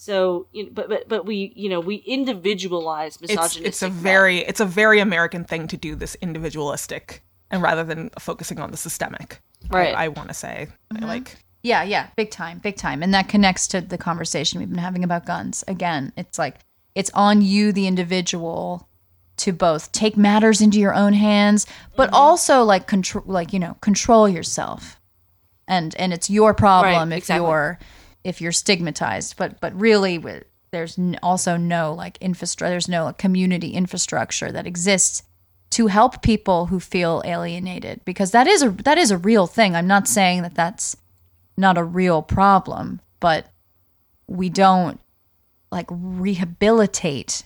So, you know, but but but we, you know, we individualize It's misogynistic. it's a men. very it's a very American thing to do this individualistic and rather than focusing on the systemic. Right. I, want to say like Yeah, yeah, big time, big time. And that connects to the conversation we've been having about guns. Again, it's like it's on you, the individual, to both take matters into your own hands, but Mm-hmm. also like control, like you know, control yourself. And and it's your problem Right, if exactly. you're if you're stigmatized. But but really, there's also no like infrastructure. There's no like, community infrastructure that exists to help people who feel alienated because that is a that is a real thing. I'm not saying that that's not a real problem, but we don't like rehabilitate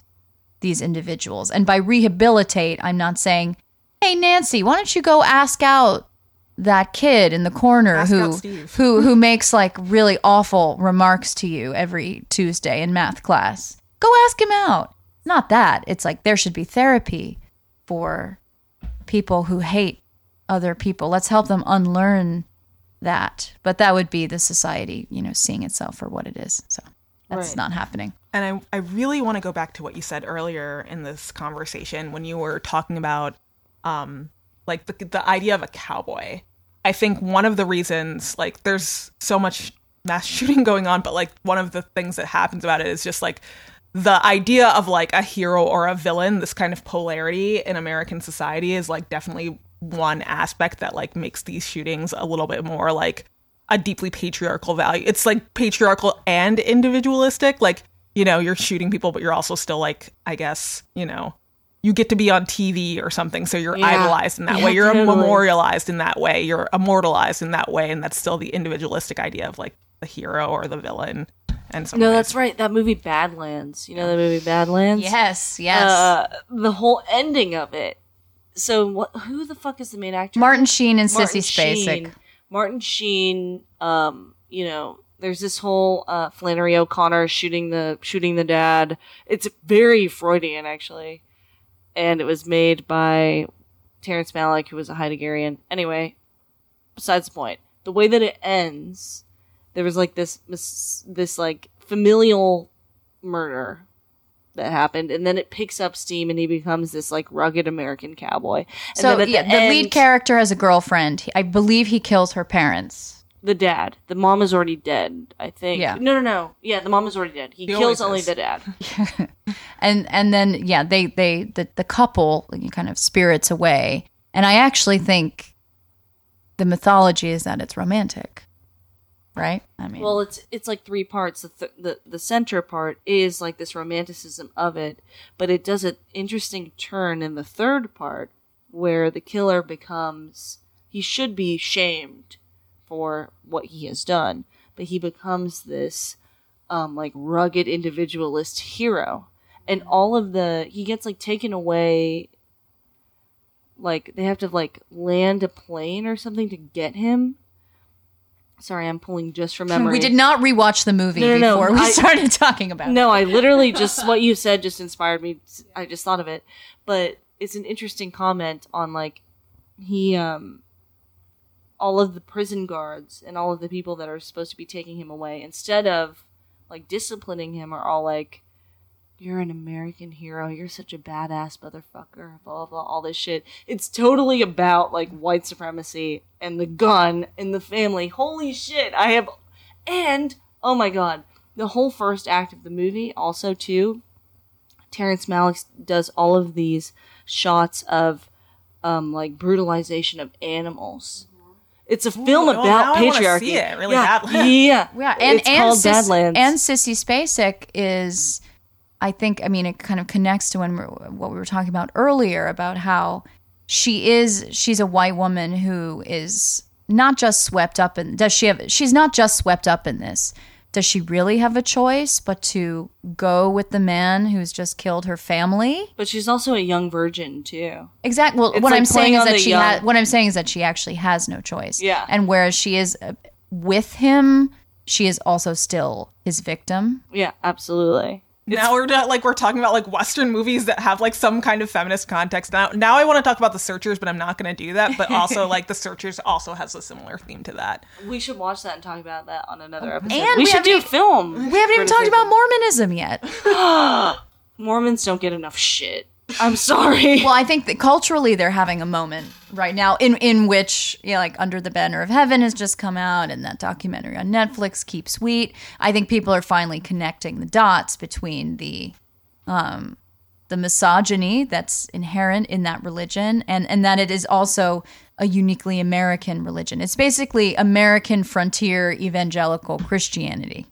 these individuals. And by rehabilitate, I'm not saying, "Hey Nancy, why don't you go ask out that kid in the corner Ask who who who makes like really awful remarks to you every Tuesday in math class. Go ask him out." Not that. It's like there should be therapy for people who hate other people. Let's help them unlearn that. But that would be the society, you know, seeing itself for what it is. So that's Right. not happening. And I, I really want to go back to what you said earlier in this conversation when you were talking about um, like the, the idea of a cowboy. I think one of the reasons, like, there's so much mass shooting going on, but like, one of the things that happens about it is just like the idea of like a hero or a villain, this kind of polarity in American society is like definitely one aspect that like makes these shootings a little bit more like a deeply patriarchal value. It's like patriarchal and individualistic. Like, you know, you're shooting people, but you're also still like, I guess, you know, you get to be on TV or something. So you're Yeah. idolized in that Yeah, way. You're totally. memorialized in that way. You're immortalized in that way. And that's still the individualistic idea of like the hero or the villain. And so No, that's right. That movie Badlands. You know the movie Badlands? Yes, yes. Uh, the whole ending of it so what? Who the fuck is the main actor? Martin Sheen and Martin Sissy Spacek. Sheen. Martin Sheen. Um, you know, there's this whole uh, Flannery O'Connor shooting the shooting the dad. It's very Freudian actually, and it was made by Terrence Malick, who was a Heideggerian. Anyway, besides the point, the way that it ends, there was like this this, this like familial murder that happened, and then it picks up steam, and he becomes this like rugged American cowboy. And So yeah, the, lead end- character has a girlfriend. I believe he kills her parents. The dad. The mom is already dead. I think. Yeah. No, no, no. Yeah, the mom is already dead. He, He kills only is. the dad. and and then yeah they they the, the couple kind of spirits away and i actually think the mythology is that it's romantic right i mean Well, it's it's like three parts. The, th- the the center part is like this romanticism of it, but it does an interesting turn in the third part where the killer becomes he should be shamed for what he has done, but he becomes this um like rugged individualist hero. And all of the he gets like taken away like they have to like land a plane or something to get him. Sorry, I'm pulling just from memory. we did not rewatch the movie No, no, no, before we I- started talking about it No, I literally just what you said just inspired me. I just thought of it, but it's an interesting comment on like he um all of the prison guards and all of the people that are supposed to be taking him away instead of like disciplining him are all like you're an American hero. You're such a badass motherfucker. Blah, blah, blah, all this shit. It's totally about, like, white supremacy and the gun and the family. Holy shit. I have. And, oh my god, the whole first act of the movie, also, too, Terrence Malick does all of these shots of, um, like, brutalization of animals. It's a film well, about now I patriarchy. see it really yeah, badly. yeah, yeah and it's and, called Sis- Badlands. and sissy spacek is i think i mean it kind of connects to when we're, what we were talking about earlier about how she is she's a white woman who is not just swept up in does she have she's not just swept up in this does she really have a choice but to go with the man who's just killed her family But she's also a young virgin too. exactly well It's what like i'm saying is that she young- ha- what i'm saying is that she actually has no choice Yeah. and whereas she is uh, with him she is also still his victim Yeah, absolutely. Now we're not, like we're talking about like Western movies that have like some kind of feminist context. Now, now I want to talk about the Searchers, but I'm not going to do that. But also, like the Searchers also has a similar theme to that. We should watch that and talk about that on another oh, episode. And we, we should do film. we haven't even talked about mormonism yet Mormons don't get enough shit. I'm sorry. well i think that culturally they're having a moment right now in in which you know, like under the banner of heaven has just come out and that documentary on netflix keep sweet i think people are finally connecting the dots between the um the misogyny that's inherent in that religion and and that it is also a uniquely american religion. It's basically american frontier evangelical christianity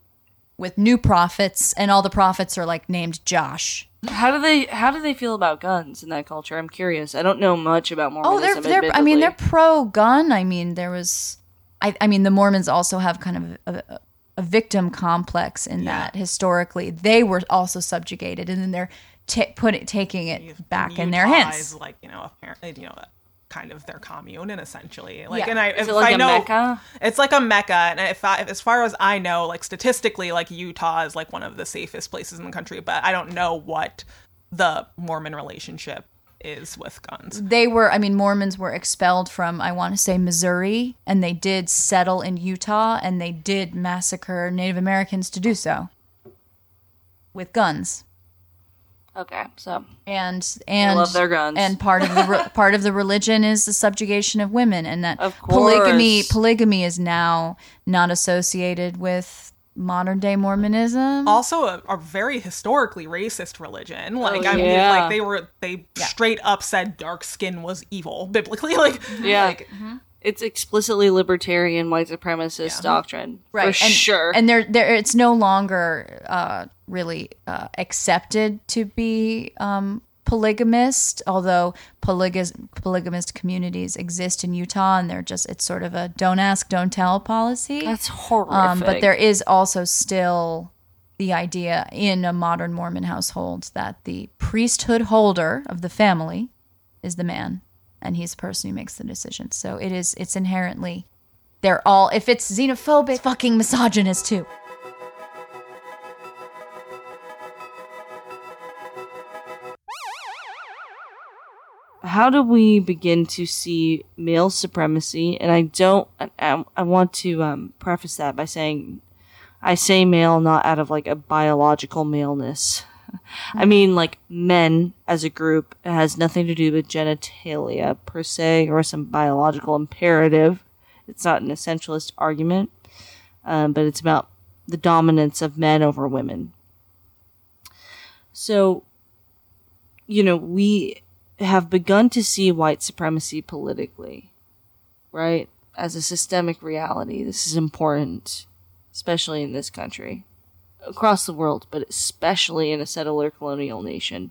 with new prophets and all the prophets are like named josh how do they how do they feel about guns in that culture? I'm curious. I don't know much about Mormons. Oh, they're they're. I mean, they're pro gun. I mean, there was. I I mean, the Mormons also have kind of a, a victim complex in that historically they were also subjugated, and then they're ta- put it, taking it back in their Utah hands. like you know apparently you know kind of their commune and essentially like Yeah. and I if like I know Mecca? it's like a mecca and if I, as far as I know like statistically like Utah is like one of the safest places in the country but I don't know what the Mormon relationship is with guns. They were. I mean, Mormons were expelled from I want to say Missouri, and they did settle in Utah, and they did massacre Native Americans to do so with guns. Okay, so and and love their guns. and part of the re- part of the religion is the subjugation of women and that Of polygamy course. polygamy is now not associated with modern day mormonism Also, a, a very historically racist religion. Like I mean, Oh, like they were they straight up said dark skin was evil biblically. Like yeah, like, it's explicitly libertarian white supremacist doctrine right for and, sure. and there there it's no longer uh really uh accepted to be um polygamist although polygas- polygamist communities exist in Utah and they're just it's sort of a don't ask don't tell policy That's horrific. Um, but there is also still the idea in a modern Mormon household that the priesthood holder of the family is the man. and he's the person who makes the decisions. So it is it's inherently they're all if it's xenophobic, fucking misogynist too. How do we begin to see male supremacy? And I don't, I, I want to um, preface that by saying I say male not out of like a biological maleness. I mean, like men as a group it has nothing to do with genitalia per se or some biological imperative. It's not an essentialist argument, um, but it's about the dominance of men over women. So, you know, we have begun to see white supremacy politically, right? As a systemic reality. This is important, especially in this country, across the world, but especially in a settler colonial nation.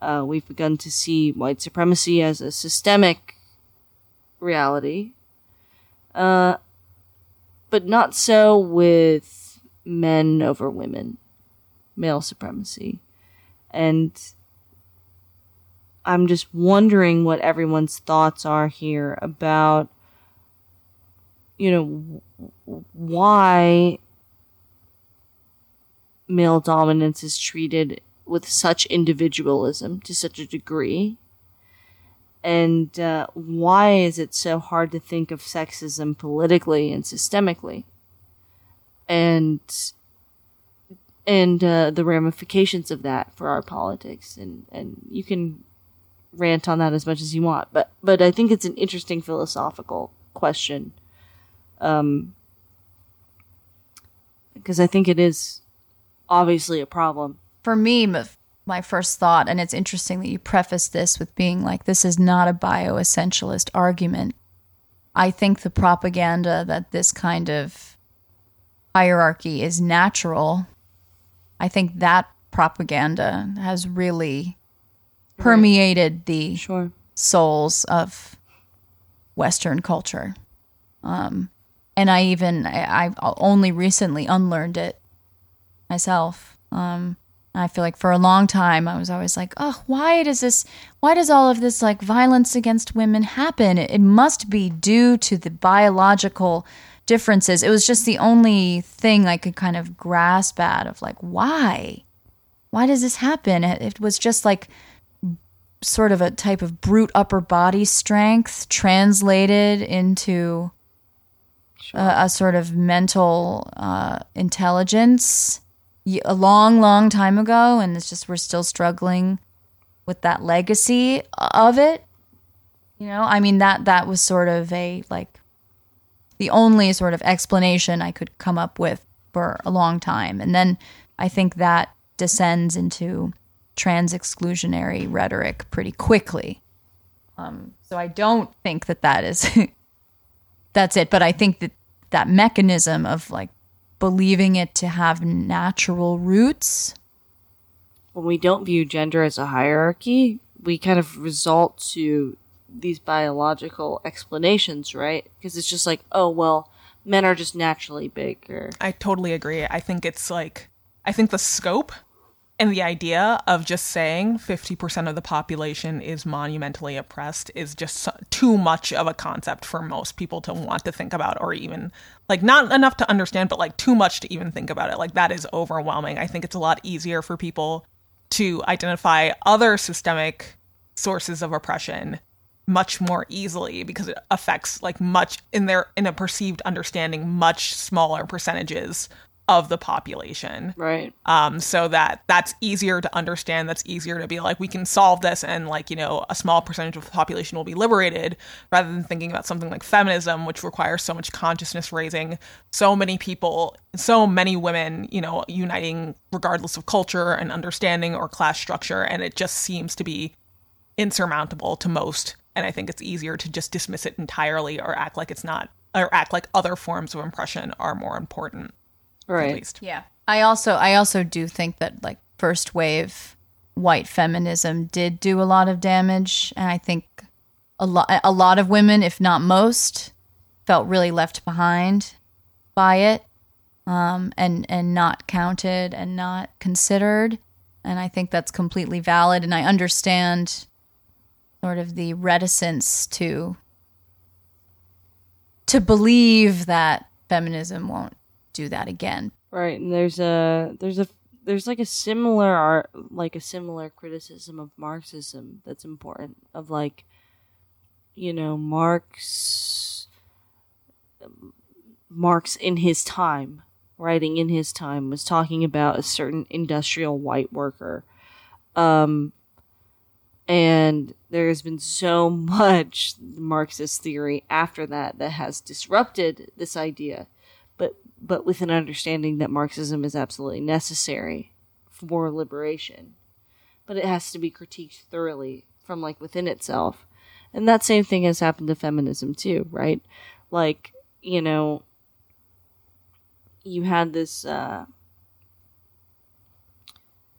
Uh, we've begun to see white supremacy as a systemic reality, uh, but not so with men over women, male supremacy. And I'm just wondering what everyone's thoughts are here about, you know, why male dominance is treated with such individualism to such a degree. And uh, why is it so hard to think of sexism politically and systemically? And and uh, the ramifications of that for our politics, and and you can rant on that as much as you want, but but I think it's an interesting philosophical question. Um, because I think it is obviously a problem. For me, my first thought, and it's interesting that you preface this with being like, this is not a bioessentialist argument. I think the propaganda that this kind of hierarchy is natural, I think that propaganda has really permeated the Sure. souls of Western culture. Um, and I even I, only recently unlearned it myself. Um, I feel like for a long time I was always like, oh, why does this? Why does all of this like violence against women happen? It, it must be due to the biological differences. It was just the only thing I could kind of grasp at of like, why? Why does this happen? It, it was just like sort of a type of brute upper body strength translated into sure. a, a, sort of mental uh, intelligence a long, long time ago, and it's just we're still struggling with that legacy of it. You know, I mean that that was sort of a like the only sort of explanation I could come up with for a long time, and then I think that descends into trans exclusionary rhetoric pretty quickly. Um, so I don't think that that is that's it. But I think that that mechanism of like believing it to have natural roots. When we don't view gender as a hierarchy, we kind of result to these biological explanations, right? Because it's just like, oh well, men are just naturally bigger. I totally agree. I think it's like I think the scope and the idea of just saying 50% of the population is monumentally oppressed is just too much of a concept for most people to want to think about or even like not enough to understand but like too much to even think about it. Like that is overwhelming. I think it's a lot easier for people to identify other systemic sources of oppression much more easily because it affects like much in their in a perceived understanding much smaller percentages of the population. Right. Um, so that that's easier to understand. That's easier to be like, we can solve this and like, you know, a small percentage of the population will be liberated rather than thinking about something like feminism, which requires so much consciousness raising, so many people, so many women, you know, uniting regardless of culture and understanding or class structure. And it just seems to be insurmountable to most. And I think it's easier to just dismiss it entirely or act like it's not, or act like other forms of oppression are more important right. at least. Yeah. I also I also do think that like first wave white feminism did do a lot of damage and I think a lot a lot of women if not most felt really left behind by it um, and and not counted and not considered and I think that's completely valid and I understand sort of the reticence to to believe that feminism won't do that again. Right, and there's a there's a there's like a similar art like a similar criticism of Marxism that's important of like you know Marx Marx in his time writing in his time was talking about a certain industrial white worker um and there has been so much Marxist theory after that that has disrupted this idea, but with an understanding that Marxism is absolutely necessary for liberation, but it has to be critiqued thoroughly from like within itself, and that same thing has happened to feminism too, right? Like you know, you had this. Uh,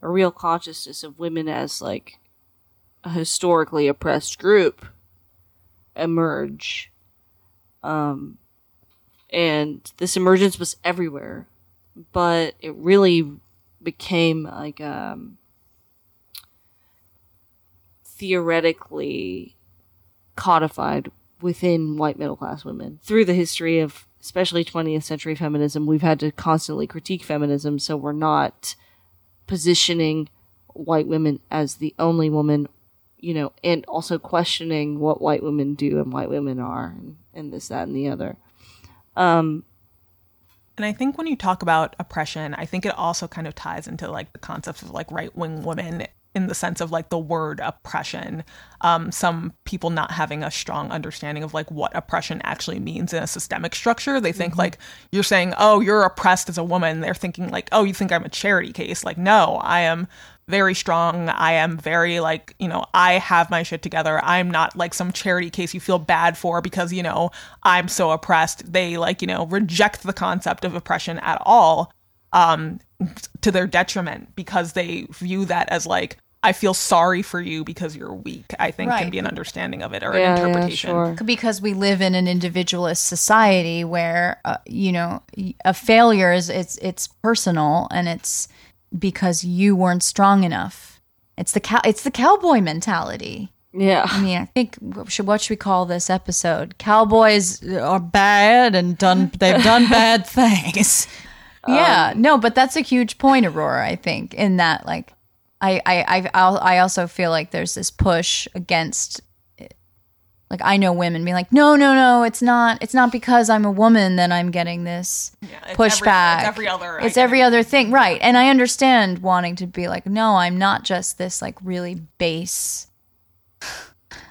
a real consciousness of women as like a historically oppressed group emerge. Um, and this emergence was everywhere, but it really became like um, theoretically codified within white middle class women through the history of especially 20th century feminism we've had to constantly critique feminism so we're not positioning white women as the only woman you know, and also questioning what white women do and white women are and, and this, that, and the other. Um, and I think when you talk about oppression, I think it also kind of ties into like the concept of like right wing women in the sense of like the word oppression. Um, some people not having a strong understanding of like what oppression actually means in a systemic structure. They think mm-hmm. like you're saying, oh, you're oppressed as a woman. They're thinking like, oh, you think I'm a charity case. Like, no, I am very strong. I am very like, you know, I have my shit together. I'm not like some charity case you feel bad for because, you know, I'm so oppressed. They like, you know, reject the concept of oppression at all um to their detriment because they view that as like I feel sorry for you because you're weak. I think right. can be an understanding of it or yeah, an interpretation. Yeah, sure. Because we live in an individualist society where uh, you know a failure is it's it's personal and it's because you weren't strong enough. It's the cow- it's the cowboy mentality. Yeah. I mean, I think what should, what should we call this episode? Cowboys are bad and done they've done bad things. yeah, um, no, but that's a huge point, Aurora. I think in that, like, I I I I also feel like there's this push against like I know women being like, no, no, no, it's not. It's not because I'm a woman that I'm getting this yeah, pushback. Every, it's every other. It's every other thing, right? And I understand wanting to be like, no, I'm not just this like really base.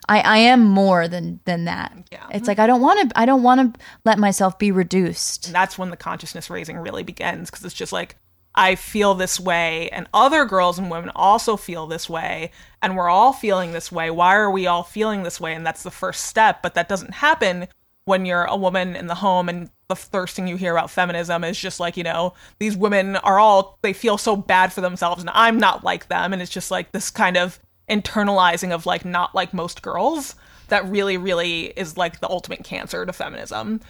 I I am more than than that. Yeah. It's like I don't want to. I don't want to let myself be reduced. And that's when the consciousness raising really begins because it's just like I feel this way, and other girls and women also feel this way, and we're all feeling this way. Why are we all feeling this way? And that's the first step, but that doesn't happen when you're a woman in the home and the first thing you hear about feminism is just like, you know, these women are all, they feel so bad for themselves, and I'm not like them. And it's just like this kind of internalizing of like, not like most girls that really, really is like the ultimate cancer to feminism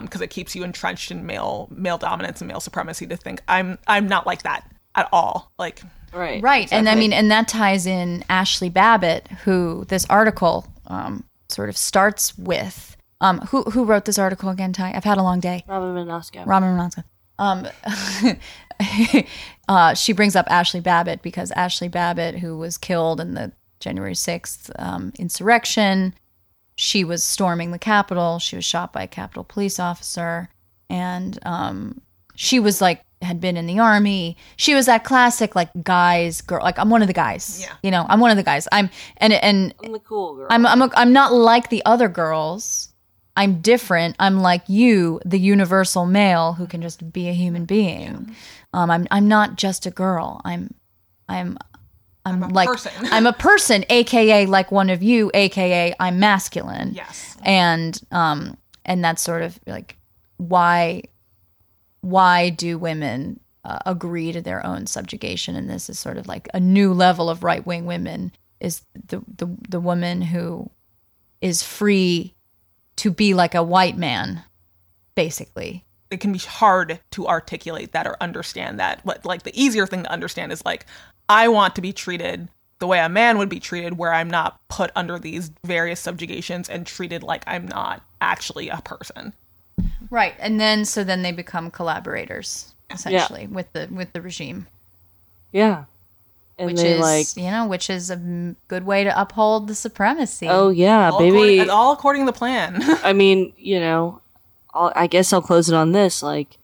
because um, it keeps you entrenched in male male dominance and male supremacy to think I'm I'm not like that at all. Like right, right, exactly. and I mean, and that ties in Ashli Babbitt, who this article um, sort of starts with. Um, who who wrote this article again, Tai? I've had a long day. Robyn Marasco. Robyn Marasco. Um, uh, she brings up Ashli Babbitt because Ashli Babbitt, who was killed in the January 6th um, insurrection, she was storming the Capitol. She was shot by a Capitol police officer. And um, she was like, had been in the army. She was that classic like guys girl. Like I'm one of the guys. Yeah. You know, I'm one of the guys. I'm and and I'm the cool girl. I'm I'm a, I'm not like the other girls. I'm different. I'm like you, the universal male who can just be a human being. Um, I'm I'm not just a girl. I'm I'm I'm, I'm like person. I'm a person, aka like one of you, aka I'm masculine. Yes. And um and that's sort of like why why do women uh, agree to their own subjugation and this is sort of like a new level of right-wing women is the the the woman who is free to be like a white man basically it can be hard to articulate that or understand that. But like the easier thing to understand is like I want to be treated the way a man would be treated, where I'm not put under these various subjugations and treated like I'm not actually a person. Right. And then so then they become collaborators essentially with the with the regime. Yeah. And Which they is, like, you know, which is a good way to uphold the supremacy. oh yeah, All baby. according, all according to the plan. I mean, you know, I'll, I guess I'll close it on this, like,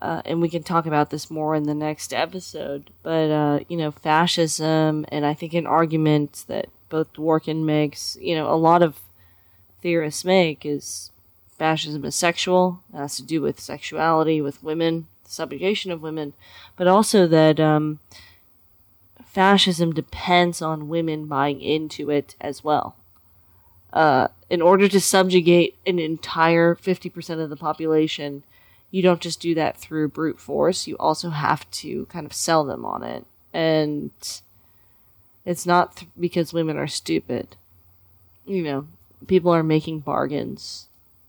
uh, and we can talk about this more in the next episode. But uh, you know, fascism, and I think an argument that both Dworkin makes, you know, a lot of theorists make is fascism is sexual. It has to do with sexuality, with women, the subjugation of women, but also that um, fascism depends on women buying into it as well uh, in order to subjugate an entire 50% of the population, you don't just do that through brute force. You also have to kind of sell them on it. And it's not th- because women are stupid. You know, people are making bargains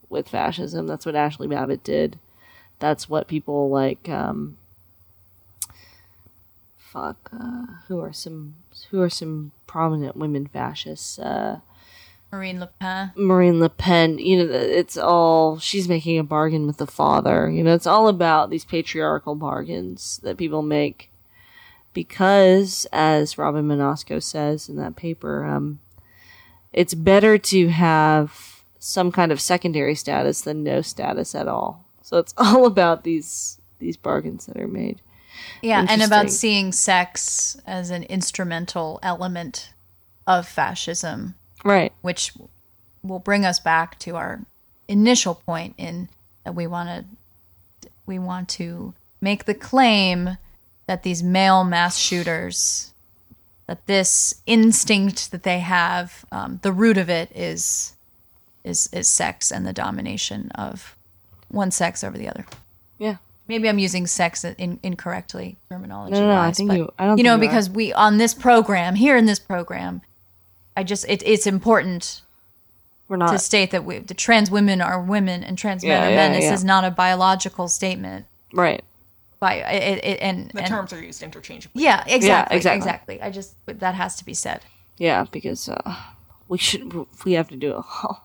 with fascism. That's what Ashli Babbitt did. That's what people like, um, fuck, uh, who are some, who are some prominent women fascists? Uh, Marine Le Pen. Marine Le Pen, you know, it's all she's making a bargain with the father. You know, it's all about these patriarchal bargains that people make because, as Robyn Marasco says in that paper, um, it's better to have some kind of secondary status than no status at all. So it's all about these these bargains that are made. Yeah, and about seeing sex as an instrumental element of fascism, Right. which will bring us back to our initial point in that we want to we want to make the claim that these male mass shooters that this instinct that they have um, the root of it is is is sex and the domination of one sex over the other Yeah. maybe I'm using sex in, incorrectly terminology. No, no, no, I think but, you- I don't you know you are. because we on this program here in this program, I just it, it's important We're to state that we, the trans women are women and trans men Yeah, are yeah, men. This yeah. is not a biological statement. right. By it, it and the and- terms are used interchangeably. Yeah, exactly, exactly. exactly. I just that has to be said. Yeah, because uh, we should we have to do a whole,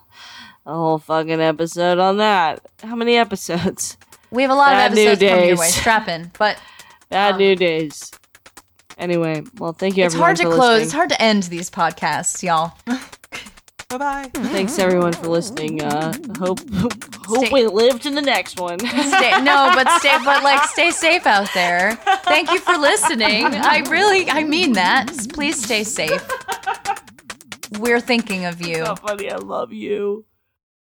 a whole fucking episode on that. How many episodes? We have a lot Bad of new episodes coming your way. Strap in, but Bad new days. Anyway, well, thank you it's everyone hard to close. listening. It's hard to end these podcasts, y'all. Bye bye. Thanks everyone for listening. Uh, hope hope Stay- we live to the next one. stay, no, but stay, but like, stay safe out there. Thank you for listening. I really, I mean that. Please stay safe. We're thinking of you. so funny. I love you.